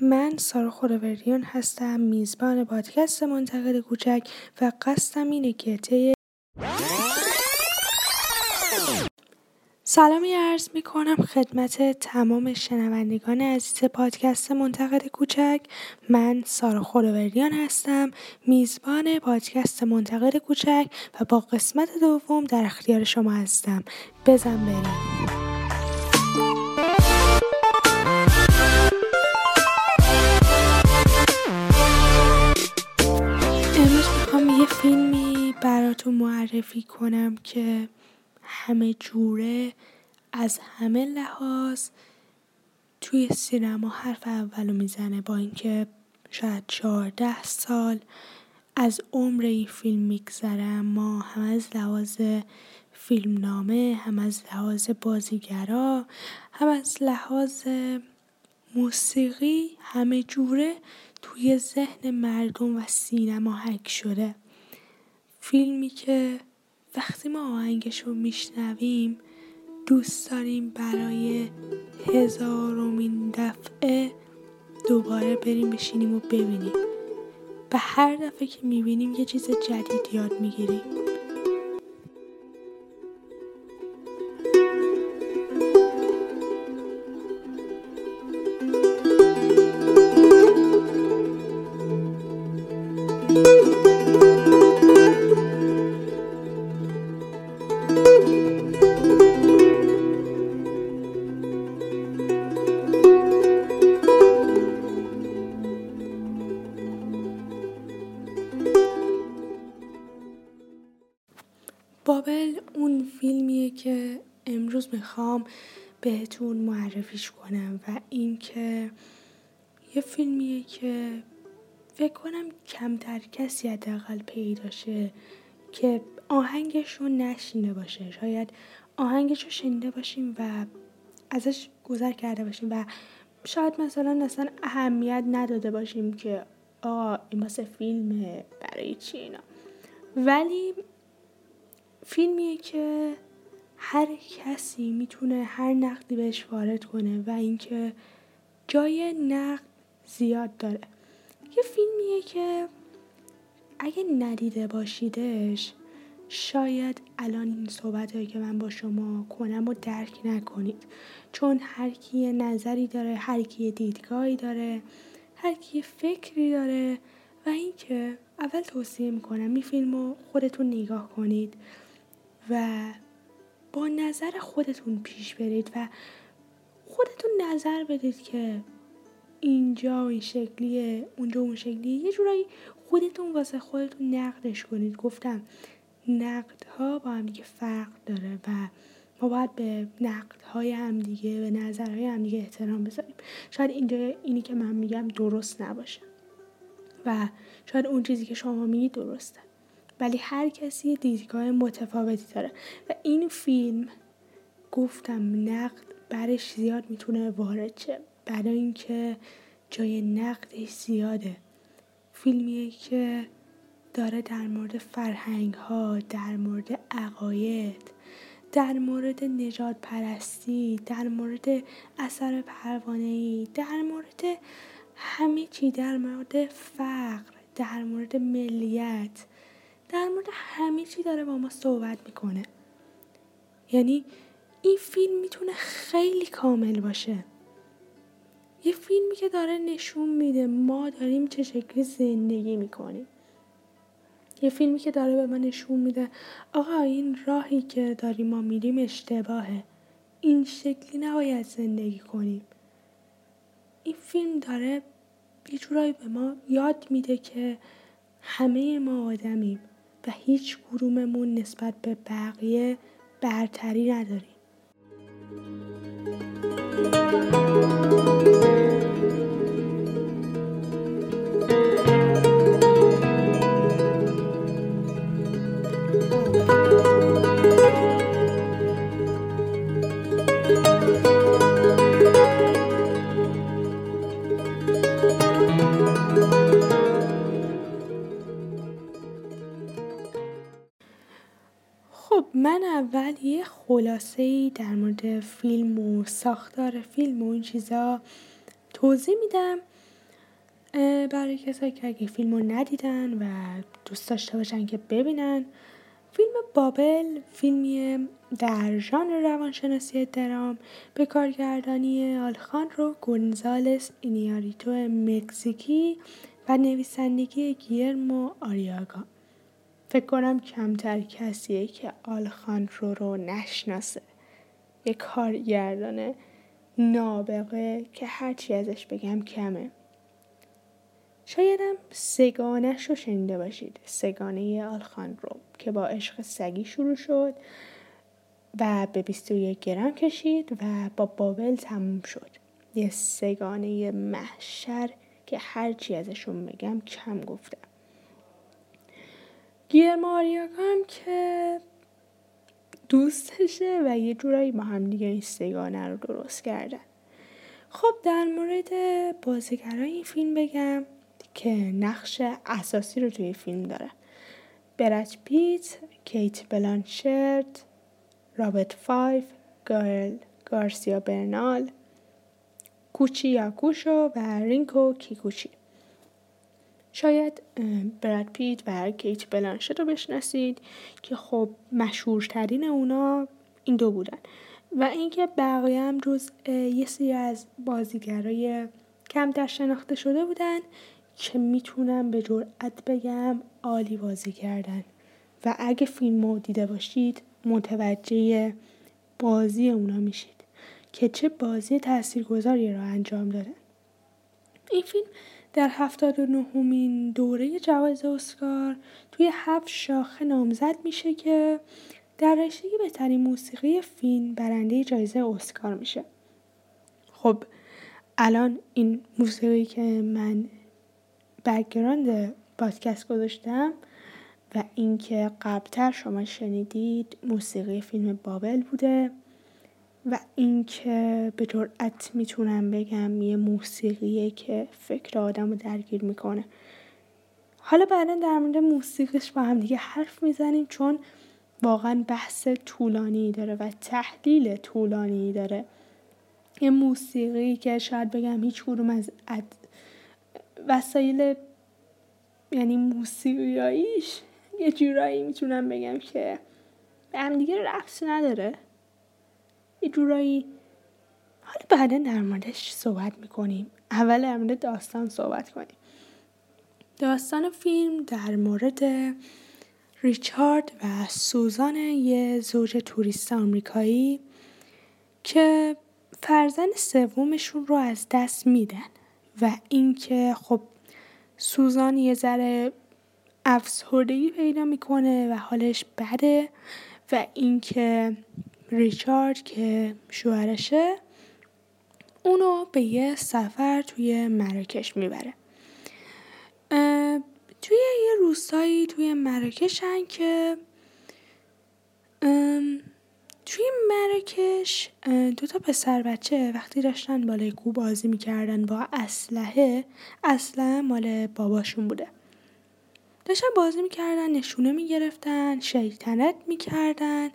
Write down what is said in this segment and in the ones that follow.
من سارا خداوردیان هستم میزبان پادکست منتقد کوچک و قصدم اینه که سلامی عرض می کنم خدمت تمام شنوندگان عزیز پادکست منتقد کوچک. من سارا خداوردیان هستم میزبان پادکست منتقد کوچک و با قسمت دوم در اختیار شما هستم. بزن بریم. یه فیلمی براتون معرفی کنم که همه جوره از همه لحاظ توی سینما حرف اولو می‌زنه با اینکه شاید چهارده سال از عمر این فیلم میگذره اما هم از لحاظ فیلمنامه هم از لحاظ بازیگرا هم از لحاظ موسیقی همه جوره توی ذهن مردم و سینما حک شده. فیلمی که وقتی ما آهنگش رو میشنویم دوست داریم برای هزارمین دفعه دوباره بریم بشینیم و ببینیم. و هر دفعه که می‌بینیم یه چیز جدید یاد می‌گیریم. بهتون معرفیش کنم و اینکه یه فیلمیه که فکر کنم کمتر کسی حداقل پیداشه که آهنگش رو نشینده باشه. شاید آهنگش رو شنیده باشیم و ازش گذر کرده باشیم و شاید مثلا اصلا اهمیت نداده باشیم که آه این واسه فیلمه برای چی اینا. ولی فیلمیه که هر کسی می‌تونه هر نقدی بهش وارد کنه و اینکه جای نقد زیاد داره. یه فیلمیه که اگه ندیده باشیدش شاید الان این صحبت که من با شما کنم و درک نکنید. چون هر کی نظری داره هر کی دیدگاهی داره هر کی فکری داره و اینکه اول توصیه می‌کنم این فیلم رو خودتون نگاه کنید و با نظر خودتون پیش برید و خودتون نظر بدید که اینجا این شکلیه اونجا اون شکلیه. یه جورایی خودتون واسه خودتون نقدش کنید. گفتم نقدها با هم دیگه فرق داره و ما باید به نقدهای همدیگه به نظرهای همدیگه احترام بذاریم. شاید اینجا اینی که من میگم درست نباشه. و شاید اون چیزی که شما میگید درسته. ولی هر کسی دیدگاه متفاوتی داره. و این فیلم گفتم نقد برش زیاد می‌تونه وارد شه. برای اینکه جای نقدش زیاده. فیلمیه که داره در مورد فرهنگ ها در مورد عقاید در مورد نجات پرستی در مورد اثر پروانه ای در مورد همه چی در مورد فقر در مورد ملیت. در مورد همه چی داره با ما صحبت می‌کنه. یعنی این فیلم می‌تونه خیلی کامل باشه. یه فیلمی که داره نشون میده ما داریم چه شکلی زندگی می‌کنیم. یه فیلمی که داره به ما نشون میده آقا این راهی که داریم ما میریم اشتباهه. این شکلی نباید زندگی کنیم. این فیلم داره یه جورایی به ما یاد میده که همه ما آدمیم. هیچ گروممون نسبت به بقیه برتری نداریم. یه خلاصه ای در مورد فیلم و ساختار فیلم و این چیزا توضیح میدم. برای کسایی که اگه فیلم رو ندیدن و دوست داشته باشن که ببینن فیلم بابل فیلمی در ژانر روانشناسی درام به کارگردانی آلخاندرو گونزالس اینیاریتو مکزیکی و نویسندگی گیرمو آریاگا. فکر کنم کمتر کسیه که آلخاندرو رو نشناسه. یه کارگردان نابغه که هرچی ازش بگم کمه. شایدم سگانش رو شنیده باشید. سگانه آلخاندرو که با عشق سگی شروع شد و به 21 گرم کشید و با بابل تموم شد. یه سگانه محشر که هرچی ازشون بگم کم گفتم گیرمو آریاگا هم که دوستشه و یه جورایی با هم دیگه این سه‌گانه رو درست کردن. خب در مورد بازیگرای این فیلم بگم که نقش اساسی رو توی فیلم داره. برد پیت، کیت بلانشت، رابرت فایف، گائل گارسیا برنال، کوچی یاکوشو و رینکو کیکوچی. شاید برد پیت و کیت بلانشت رو بشناسید که خب مشهورترین اونا این دو بودن. و اینکه بقیه هم جز یه سری از بازیگرای کمتر شناخته شده بودن که می‌تونم به جرأت بگم عالی بازی کردن. و اگه فیلم رو دیده باشید متوجه بازی اونا میشید که چه بازی تاثیرگذاری را انجام دادن. این فیلم در هفتاد و نهمین دوره جوایز اسکار توی هفت شاخه نامزد میشه که در رشته بهترین موسیقی فیلم برنده جایزه اسکار میشه. خب الان این موسیقی که من بکگراند پادکست گذاشتم و اینکه قبلتر شما شنیدید موسیقی فیلم بابل بوده. و اینکه به جرأت می‌تونم بگم یه موسیقیه که فکر آدم رو درگیر می‌کنه. حالا بعدا در مورد موسیقیش با هم دیگه حرف می‌زنیم چون واقعا بحث طولانی داره و تحلیل طولانی داره. یه موسیقی که شاید بگم هیچ کدوم از وسایل یعنی موسیقیاییش یه جورایی می‌تونم بگم که به هم دیگه رفت نداره. یه جورایی. حالا بعدا در موردش صحبت می‌کنیم. اول در مورد داستان صحبت کنیم. داستان فیلم در مورد ریچارد و سوزان یه زوج توریست آمریکایی که فرزند سومشون رو از دست میدن و اینکه خب سوزان یه ذره افسردگی پیدا می‌کنه و حالش بده و اینکه ریچارد که شوهرشه اونو به یه سفر توی مراکش می‌بره. توی یه روستایی توی مراکشن که توی مراکش دو تا پسر بچه وقتی داشتن بالای کو بازی می‌کردن با اسلحه اسلحه مال باباشون بوده. داشتن بازی می‌کردن نشونه می‌گرفتن شیطنت می‌کردن.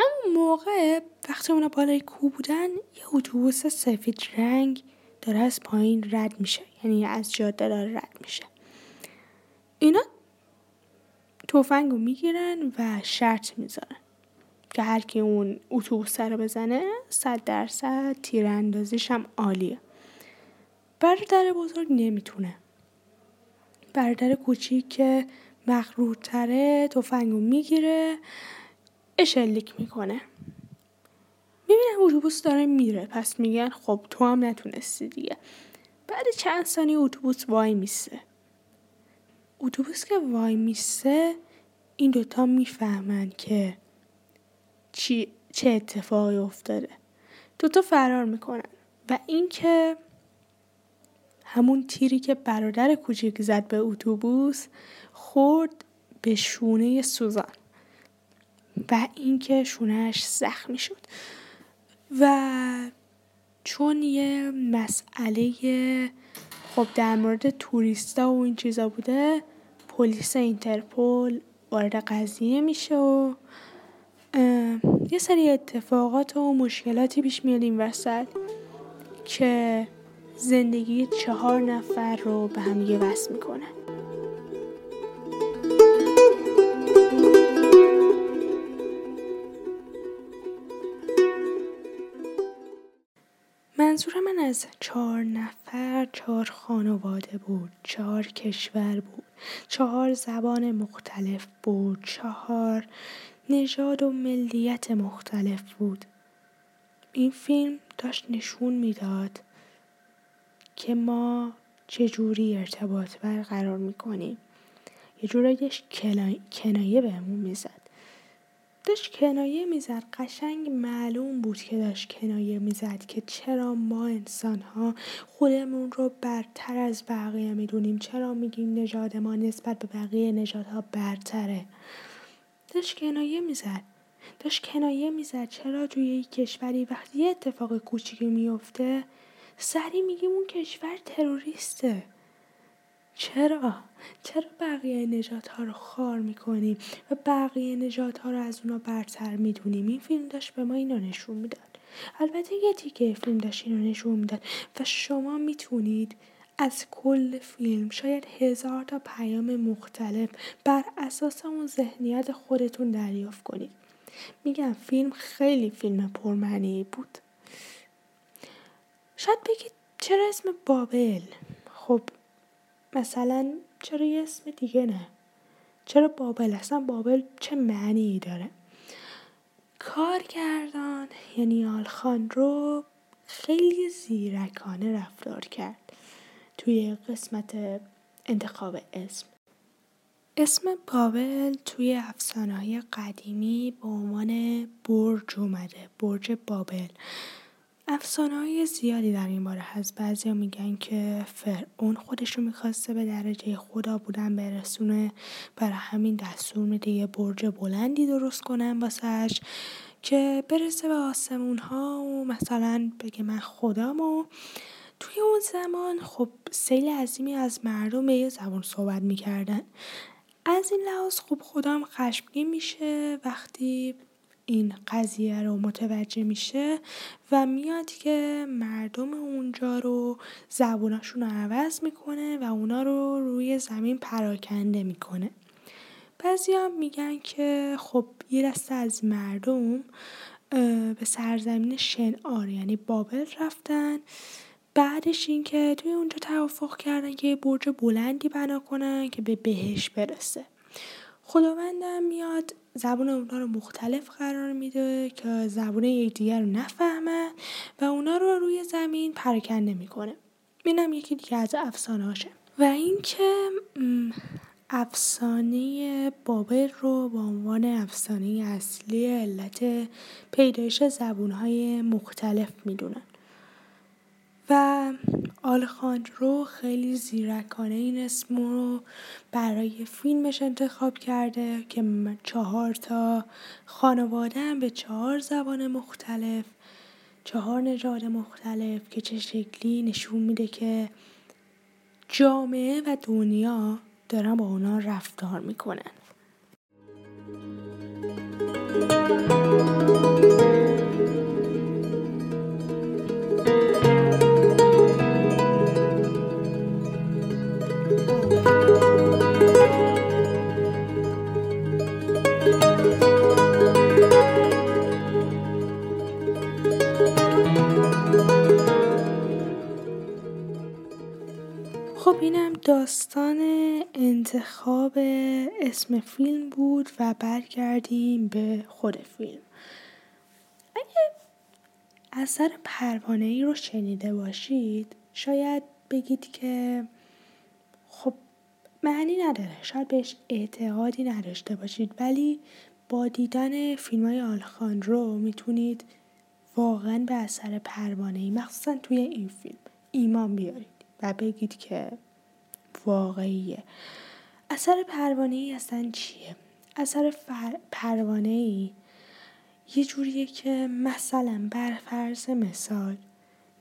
همون موقع وقتی اونا بالای کو بودن یه اتوبوس سفید رنگ داره از پایین رد میشه. یعنی از جاده داره رد میشه. اینا توفنگ رو می‌گیرن و شرط می‌ذارن که هر کی اون اتوبوس رو بزنه صد درصد تیراندازیش هم عالیه. برادر بزرگ نمی‌تونه. برادر کوچیک که مغرورتره تفنگو می‌گیره اشلیک می‌کنه. می‌بینن اتوبوس داره میره. پس میگن خب تو هم نتونستی دیگه. بعد چند ثانیه اتوبوس وای میسه. اتوبوس که وای میسه این دوتا می‌فهمن که چی چه اتفاقی افتاده. دوتا فرار می‌کنن. و اینکه همون تیری که برادر کوچیک زد به اتوبوس خورد به شونه سوزان. و اینکه شونهش زخمی شد. و چون یه مسئله خب در مورد توریستا و این چیزا بوده پلیس اینترپل وارد قضیه میشه و یه سری اتفاقات و مشکلاتی پیش میاد این وسط که زندگی چهار نفر رو به هم یه وصل می‌کنه. منظور من از چهار نفر چهار خانواده بود چهار کشور بود چهار زبان مختلف بود چهار نژاد و ملیت مختلف بود. این فیلم داشت نشون می‌داد که ما چجوری ارتباط برقرار می‌کنیم. یه جورایش کنایه بهمون می‌زد. داشت کنایه می‌زد. قشنگ معلوم بود که داشت کنایه می‌زد که چرا ما انسان ها خودمون رو برتر از بقیه می‌دونیم. چرا میگیم نژاد ما نسبت به بقیه نژادها برتره. داشت کنایه می‌زد. داشت کنایه می‌زد. چرا توی یک کشوری وقتی یه اتفاق کوچیکی میفته سری میگیم اون کشور تروریسته. چرا؟ چرا بقیه نجات ها رو خار می‌کنیم و بقیه نجات ها رو از اونا برتر می‌دونیم این فیلم داشت به ما اینو نشون می‌داد. البته یه تیکه فیلم داشت اینو نشون می‌داد و شما می‌تونید از کل فیلم شاید هزار تا پیام مختلف بر اساس اون ذهنیت خودتون دریافت کنید. میگم فیلم خیلی فیلم پرمعنی بود. شاید بگید چرا اسم بابل؟ خب مثلا چرا یه اسم دیگه نه؟ چرا بابل؟ اصلا بابل چه معنی داره؟ کارگردان یعنی آلخان رو خیلی زیرکانه رفتار کرد توی قسمت انتخاب اسم. اسم بابل توی افسانه‌های قدیمی به عنوان برج اومده برج بابل. های زیادی در این باره هست. بعضیا میگن که فرعون خودش رو می‌خواسته به درجه خدا بودن برسونه برای همین دستور میده یه برج بلندی درست کنن واسش که برسه به آسمون ها و مثلا بگه من خودم و توی اون زمان خب سیل عظیمی از مردم به یه زبان صحبت می‌کردن. از این لحاظ خب خودم خشمگین میشه وقتی این قضیه رو متوجه میشه و میاد که مردم اونجا رو زبوناشون رو عوض می‌کنه و اونا رو روی زمین پراکنده می‌کنه. بعضی هم میگن که خب یه دسته از مردم به سرزمین شنعار یعنی بابل رفتن. بعدش اینکه توی اونجا توافق کردن که یه برج بلندی بنا کنن که به بهش برسه. خداوندم میاد زبون اونا رو مختلف قرار میده که زبون یکدیگر رو نفهمن و اونا رو روی زمین پرکنده می‌کنه. اینم یکی دیگه از افسانه هاشه و اینکه افسانه بابل رو به عنوان افسانه اصلی علت پیدایش زبونهای مختلف می‌دونن و رو خیلی زیرکانه این اسم رو برای فیلمش انتخاب کرده که چهار تا خانواده هم به چهار زبان مختلف چهار نژاد مختلف که چه شکلی نشون میده که جامعه و دنیا دارن با اونا رفتار می‌کنن. داستان انتخاب اسم فیلم بود و برگردیم به خود فیلم. اگه اثر پروانه ای رو شنیده باشید شاید بگید که خب معنی نداره. شاید بهش اعتقادی نداشته باشید. ولی با دیدن فیلم های آلخان رو می‌تونید واقعا به اثر پروانه ای مخصوصا توی این فیلم ایمان بیارید و بگید که واقعیه. اثر پروانه ای اصلا چیه؟ اثر پروانه ای یه جوریه که مثلا بر فرض مثال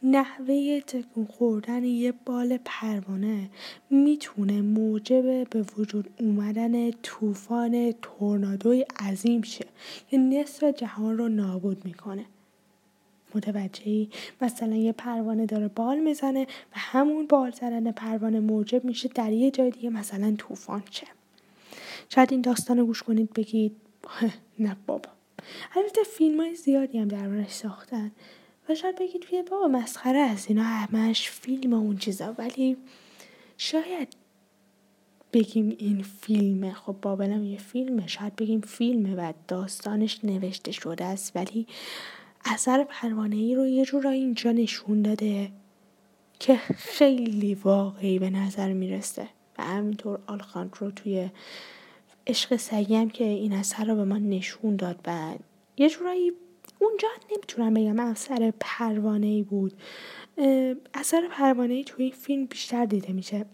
نحوه تکون خوردن یه بال پروانه می‌تونه موجب به وجود اومدن طوفان تورنادوی عظیم شه. که نصف جهان رو نابود می‌کنه. متوجهی مثلا یه پروانه داره بال می‌زنه و همون بال زدن پروانه موجب میشه در یه جای دیگه مثلا طوفان شه. شاید این داستان رو گوش کنید بگید نه بابا. البته فیلم های زیادی هم دربارش ساختن و شاید بگید توی بابا مسخره است اینا همش فیلم اون چیزا. ولی شاید بگیم این فیلمه. خب بابلم یه فیلمه. شاید بگیم فیلمه و داستانش نوشته شده است. ولی اثر پروانه ای رو یه جورایی اینجا نشون داده که خیلی واقعی به نظر می‌رسه. و همینطور آلخاند رو توی عشق سگی هم که این اثر رو به ما نشون داد. و یه جورایی اونجا نمی‌تونم بگم اثر پروانه ای بود اثر پروانه ای توی این فیلم بیشتر دیده میشه.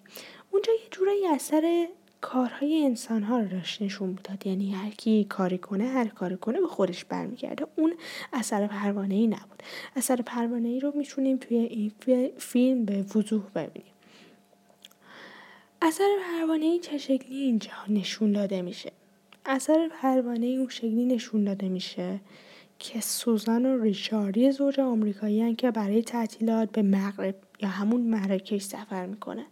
اونجا یه جورایی اثر کارهای انسان ها رو داشت نشون می‌داد. یعنی هر کی کاری کنه هر کاری کنه به خودش برمیگرده. اون اثر پروانه ای نبود. اثر پروانه ای رو می‌تونیم توی این فیلم به وضوح ببینیم. اثر پروانه ای چه شکلی اینجا نشون داده میشه؟ اثر پروانه ای اون شکلی نشون داده میشه که سوزان و ریچاردی زوج آمریکایی که برای تعطیلات به مغرب یا همون مراکش سفر می‌کنه.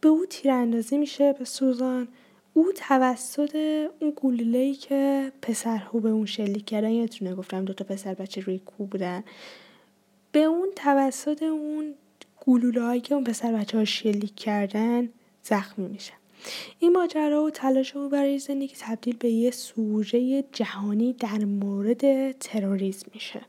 به او تیراندازی میشه به سوزان. او توسط اون گلوله که پسرهو به اون شلیک کردن یادتونه گفتم دوتا پسر بچه روی کو بودن. به اون توسط اون گلوله که اون پسر بچه ها شلیک کردن زخمی میشه. این ماجرا و تلاش او برای زندگی تبدیل به یه سوژه جهانی در مورد تروریسم میشه.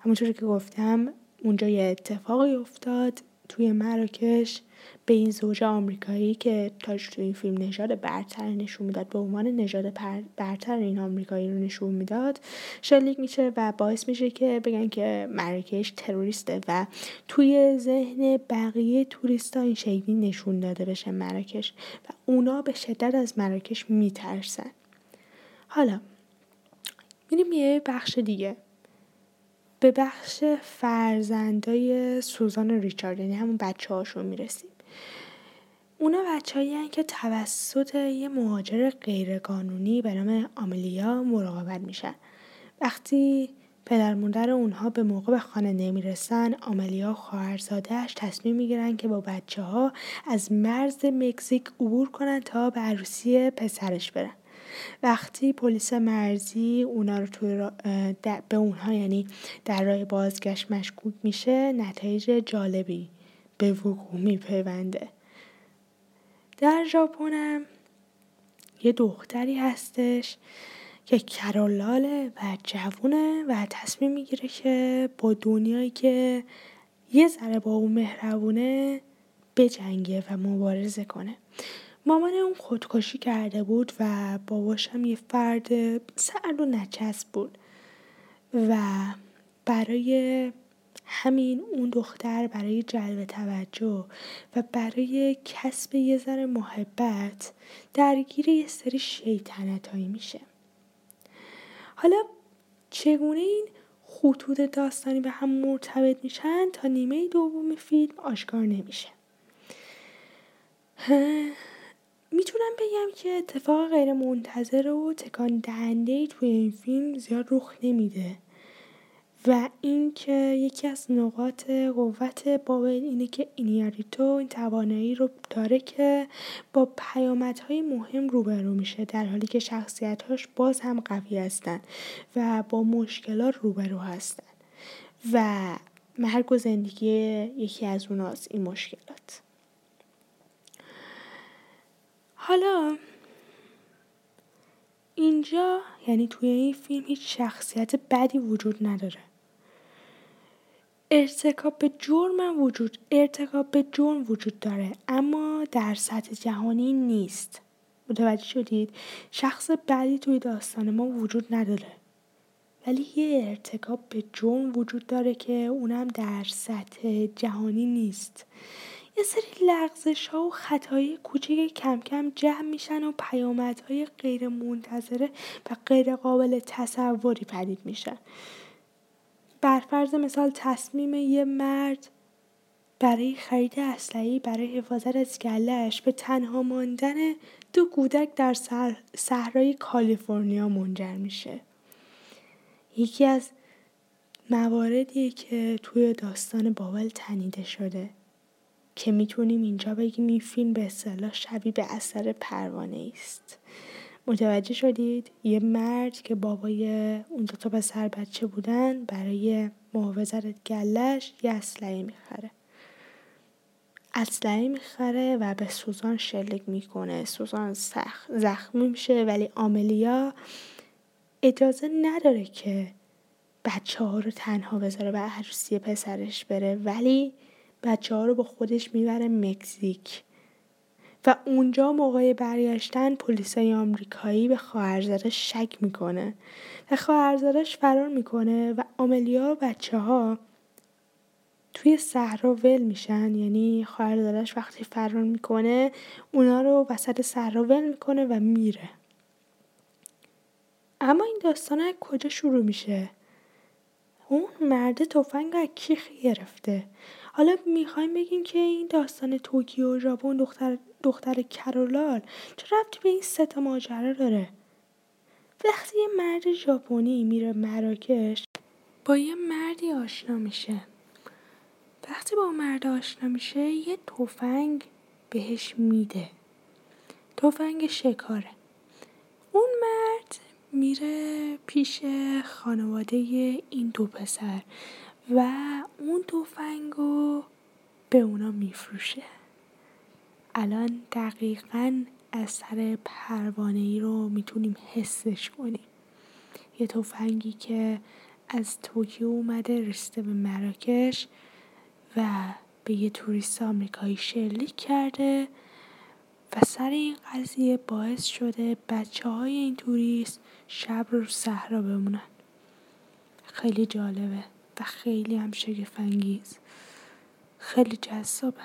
همونطور که گفتم اونجا یه اتفاقی افتاد توی مراکش. به این زوج آمریکایی که تاش تو این فیلم نژاد برتر نشون می‌داد به عنوان نژاد برتر این آمریکایی رو نشون می‌داد شلیک میشه و باعث میشه که بگن که مراکش تروریسته و توی ذهن بقیه توریستا این شکلی نشون داده بشه مراکش و اونا به شدت از مراکش میترسن. حالا میریم یه بخش دیگه. به بخش فرزندای سوزان ریچارد یعنی همون بچه هاشون می‌رسیم. اونا بچه‌ای که توسط یه مهاجر غیرقانونی به نام آملیا مراقبت میشن. وقتی پدر مادر اونها به موقع به خانه نمی‌رسن آملیا و تصمیم می‌گیرن که با بچه ها از مرز مکزیک عبور کنن تا به عروسی پسرش برن. وقتی پلیس مرزی اونا رو توی به اونها یعنی در راه بازگشت مشکوک میشه نتایج جالبی به وقوع میپیونده. در ژاپنم یه دختری هستش که کرالاله و جوونه و تصمیم می‌گیره که با دنیایی که یه ذره با اون مهربونه بجنگه و مبارزه کنه. مامان اون خودکشی کرده بود و باباشم یه فرد سرد و نچسب بود و برای همین اون دختر برای جلب توجه و برای کسب یه ذره محبت درگیر یه سری شیطنت هایی میشه. حالا چگونه این خطوط داستانی به هم مرتبط میشن تا نیمه دوم فیلم آشکار نمیشه؟ می‌تونم بگم که اتفاق غیر منتظر و تکان دهنده توی این فیلم زیاد رخ نمیده. و اینکه یکی از نقاط قوت بابل اینه که اینیاریتو این توانایی رو داره که با پیامدهای مهم روبرو میشه در حالی که شخصیتهاش باز هم قوی هستن و با مشکلات روبرو هستن. و مرگ و زندگی یکی از اوناست این مشکلات. حالا اینجا یعنی توی این فیلم هیچ شخصیت بدی وجود نداره. ارتکاب به جرم وجود ارتکاب به جرم وجود داره اما در سطح جهانی نیست. متوجه شدید؟ شخص بدی توی داستان ما وجود نداره. ولی یه ارتکاب به جرم وجود داره که اونم در سطح جهانی نیست. یه سری لغزش ها و خطای کوچیک کم کم جمع میشن و پیامدهای غیر منتظره و غیر قابل تصوری پدید میشن. برفرض مثال تصمیم یه مرد برای خرید اسلحه برای حفاظت از گلهش به تنها ماندن دو کودک در صحرای کالیفرنیا منجر میشه. یکی از مواردیه که توی داستان بابل تنیده شده که می‌تونیم اینجا بگیم این فیلم به اصطلاح شبیه به اثر پروانه است متوجه شدید یه مرد که بابای اون دو تا پسر بچه بودن برای محافظت گلش یه اسلحه می‌خره. اسلحه می‌خره و به سوزان شلیک می‌کنه. سوزان زخمی میشه ولی آملیا اجازه نداره که بچه ها رو تنها بذاره و عروسی پسرش بره. ولی بچه ها رو با خودش می‌بره مکزیک. و اونجا موقع برگشتن پلیسای آمریکایی به خواهرزادش شک می‌کنه. و خواهرزادش فرار می‌کنه و آملیا و بچه ها توی صحرا ول میشن. یعنی خواهرزادش وقتی فرار می‌کنه اونا رو وسط صحرا ول می‌کنه و میره. اما این داستان از کجا شروع میشه؟ اون مرده تفنگ از کی گرفته حالا می‌خوایم بگیم که این داستان توکیو ژاپن دختر دختر کرولال چه ربطی به این سه تا ماجرا داره؟ وقتی یه مرد ژاپنی میره مراکش با یه مردی آشنا میشه. وقتی با مرد آشنا میشه یه تفنگ بهش میده. تفنگ شکاره. اون مرد میره پیش خانواده این دو پسر و اون تفنگو به اونا میفروشه. الان دقیقا اثر پروانه ای رو می‌تونیم حسش کنیم. یه تفنگی که از توکیو اومده رسیده به مراکش و به یه توریست آمریکایی شلیک کرده و سر این قضیه باعث شده بچه های این توریست شب رو صحرا بمونن. خیلی جالبه و خیلی هم شگفنگیز خیلی جذابه.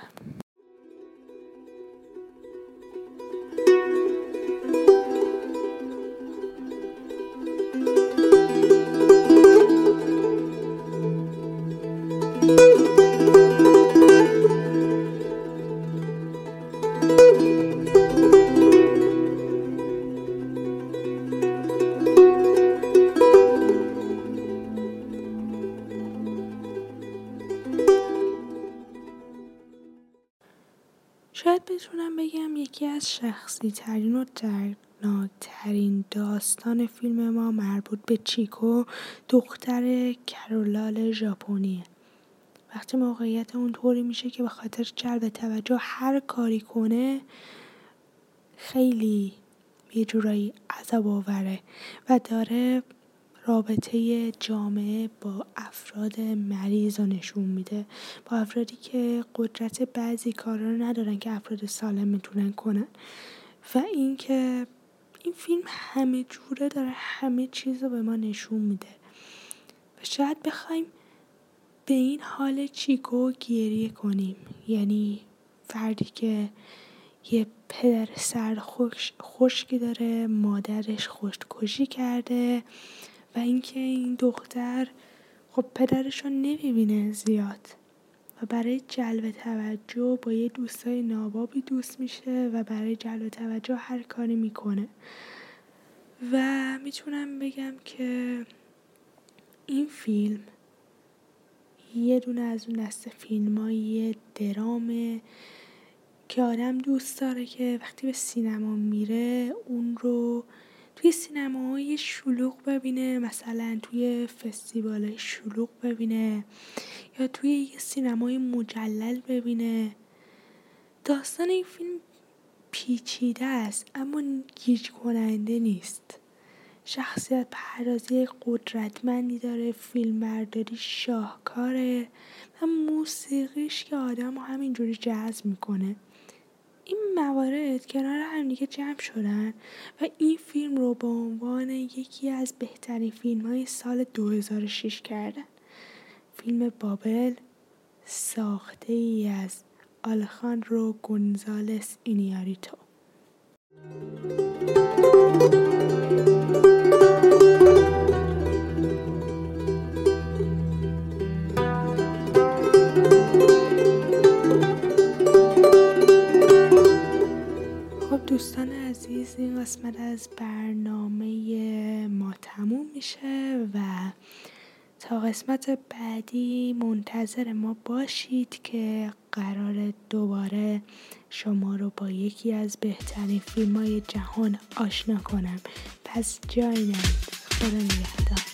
شخصی ترین و دردناکترین داستان فیلم ما مربوط به چیکو دختر کرولال ژاپنیه. وقتی موقعیت اون طوری میشه که به خاطر جلب توجه هر کاری کنه خیلی یه جورایی عذاب آوره و داره رابطه جامعه با افراد مریض رو نشون میده. با افرادی که قدرت بعضی کارا رو ندارن که افراد سالم می‌تونن کنن. و اینکه این فیلم همه جوره داره همه چیز رو به ما نشون میده. و شاید بخوایم به این حال چیکو گریه کنیم. یعنی فردی که یه پدر سر خشکی داره مادرش خشکشی کرده و اینکه این دختر خب پدرش رو نمی‌بینه زیاد. و برای جلب توجه با یه دوستای نابابی دوست میشه و برای جلب توجه هر کاری می‌کنه. و می‌تونم بگم که این فیلم یه دونه از اون دست فیلم درامه که آدم دوست داره که وقتی به سینما میره اون رو توی سینماهای شلوغ ببینه مثلا توی فستیوال شلوغ ببینه یا توی یه سینمای مجلل ببینه. داستان این فیلم پیچیده است اما گیج کننده نیست. شخصیت پردازی قدرتمندی داره فیلم برداری شاهکاره و موسیقیش که آدم همینجوری جذب می‌کنه. این موارد کنار هم دیگه جمع شدن و این فیلم رو به عنوان یکی از بهترین فیلم های سال 2006 کردن. فیلم بابل ساخته ای از رو گونزالس اینیاریتو. از برنامه ما تموم میشه و تا قسمت بعدی منتظر ما باشید که قرار دوباره شما رو با یکی از بهترین فیلم های جهان آشنا کنم. پس جای خدا نگهدار.